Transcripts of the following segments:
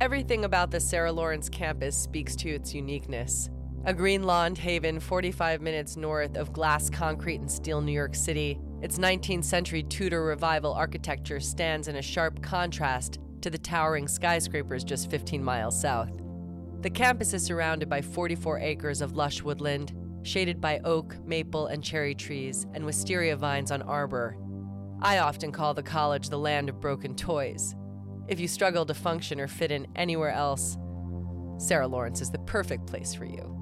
Everything about the Sarah Lawrence campus speaks to its uniqueness. A green lawned haven 45 minutes north of glass, concrete, and steel New York City, its 19th century Tudor revival architecture stands in a sharp contrast to the towering skyscrapers just 15 miles south. The campus is surrounded by 44 acres of lush woodland, shaded by oak, maple, and cherry trees, and wisteria vines on arbor. I often call the college the land of broken toys. If you struggle to function or fit in anywhere else, Sarah Lawrence is the perfect place for you.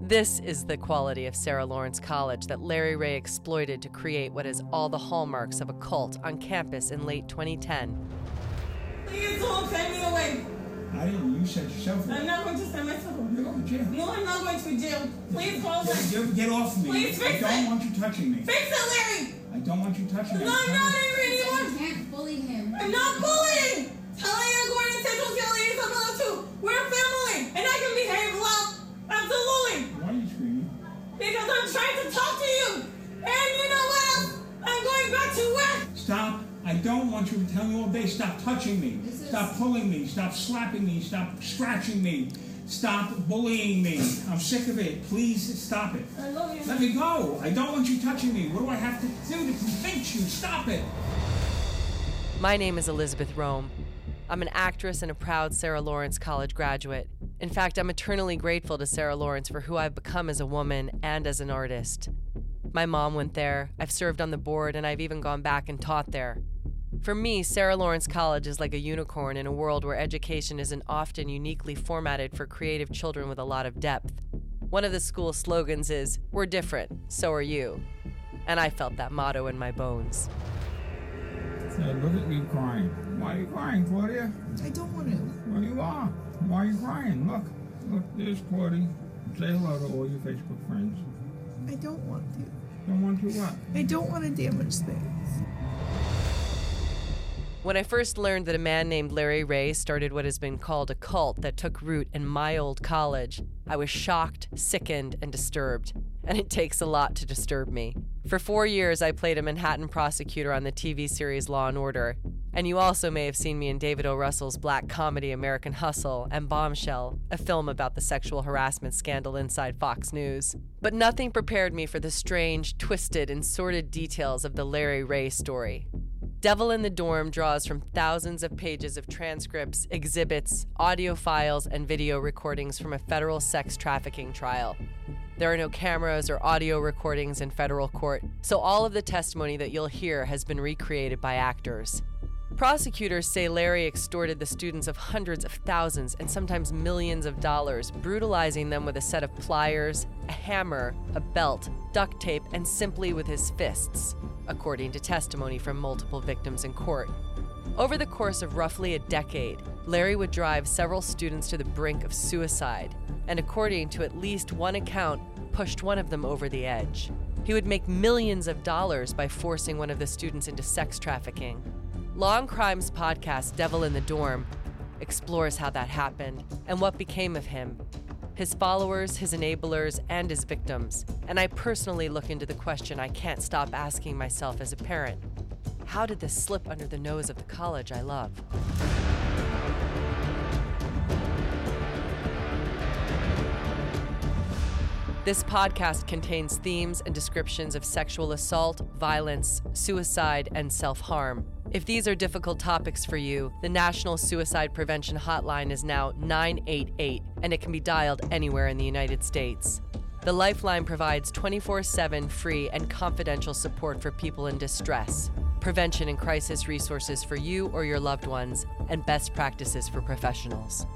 This is the quality of Sarah Lawrence College that Larry Ray exploited to create what is all the hallmarks of a cult on campus in late 2010. Please don't send me away. I didn't. You said yourself. I'm not going to send myself away. You're going to jail. No, I'm not going to jail. Please call Get, me. get, get off me. Please fix it. I don't it. want you touching me. Fix it, Larry. I don't want you touching me. No, I'm not. I I'm trying to talk to you. And you know what? I'm going back to work. Stop. I don't want you to tell me all day. Stop touching me. This is- Stop pulling me. Stop slapping me. Stop scratching me. Stop bullying me. I'm sick of it. Please stop it. I love you. Let me go. I don't want you touching me. What do I have to do to convince you? Stop it. My name is Elisabeth Rohm. I'm an actress and a proud Sarah Lawrence College graduate. In fact, I'm eternally grateful to Sarah Lawrence for who I've become as a woman and as an artist. My mom went there, I've served on the board, and I've even gone back and taught there. For me, Sarah Lawrence College is like a unicorn in a world where education isn't often uniquely formatted for creative children with a lot of depth. One of the school's slogans is, We're different, so are you. And I felt that motto in my bones. Look at you crying. Why are you crying, Claudia? I don't want to. Well, you are. Why are you crying? Look. Look, there's Claudia. Say hello to all your Facebook friends. I don't want to. Don't want to what? I don't want to damage things. When I first learned that a man named Larry Ray started what has been called a cult that took root in my old college, I was shocked, sickened, and disturbed. And it takes a lot to disturb me. For four years, I played a Manhattan prosecutor on the TV series Law and Order. And you also may have seen me in David O. Russell's black comedy American Hustle and Bombshell, a film about the sexual harassment scandal inside Fox News. But nothing prepared me for the strange, twisted, and sordid details of the Larry Ray story. Devil in the Dorm draws from thousands of pages of transcripts, exhibits, audio files, and video recordings from a federal sex trafficking trial. There are no cameras or audio recordings in federal court, so all of the testimony that you'll hear has been recreated by actors. Prosecutors say Larry extorted the students of hundreds of thousands and sometimes millions of dollars, brutalizing them with a set of pliers, a hammer, a belt, duct tape, and simply with his fists, according to testimony from multiple victims in court. Over the course of roughly a decade, Larry would drive several students to the brink of suicide, and according to at least one account, pushed one of them over the edge. He would make millions of dollars by forcing one of the students into sex trafficking. Law&Crime's podcast Devil in the Dorm explores how that happened and what became of him, his followers, his enablers, and his victims. And I personally look into the question I can't stop asking myself as a parent How did this slip under the nose of the college I love? This podcast contains themes and descriptions of sexual assault, violence, suicide, and self harm. If these are difficult topics for you, the National Suicide Prevention Hotline is now 988 and it can be dialed anywhere in the United States. The Lifeline provides 24 7 free and confidential support for people in distress, prevention and crisis resources for you or your loved ones, and best practices for professionals.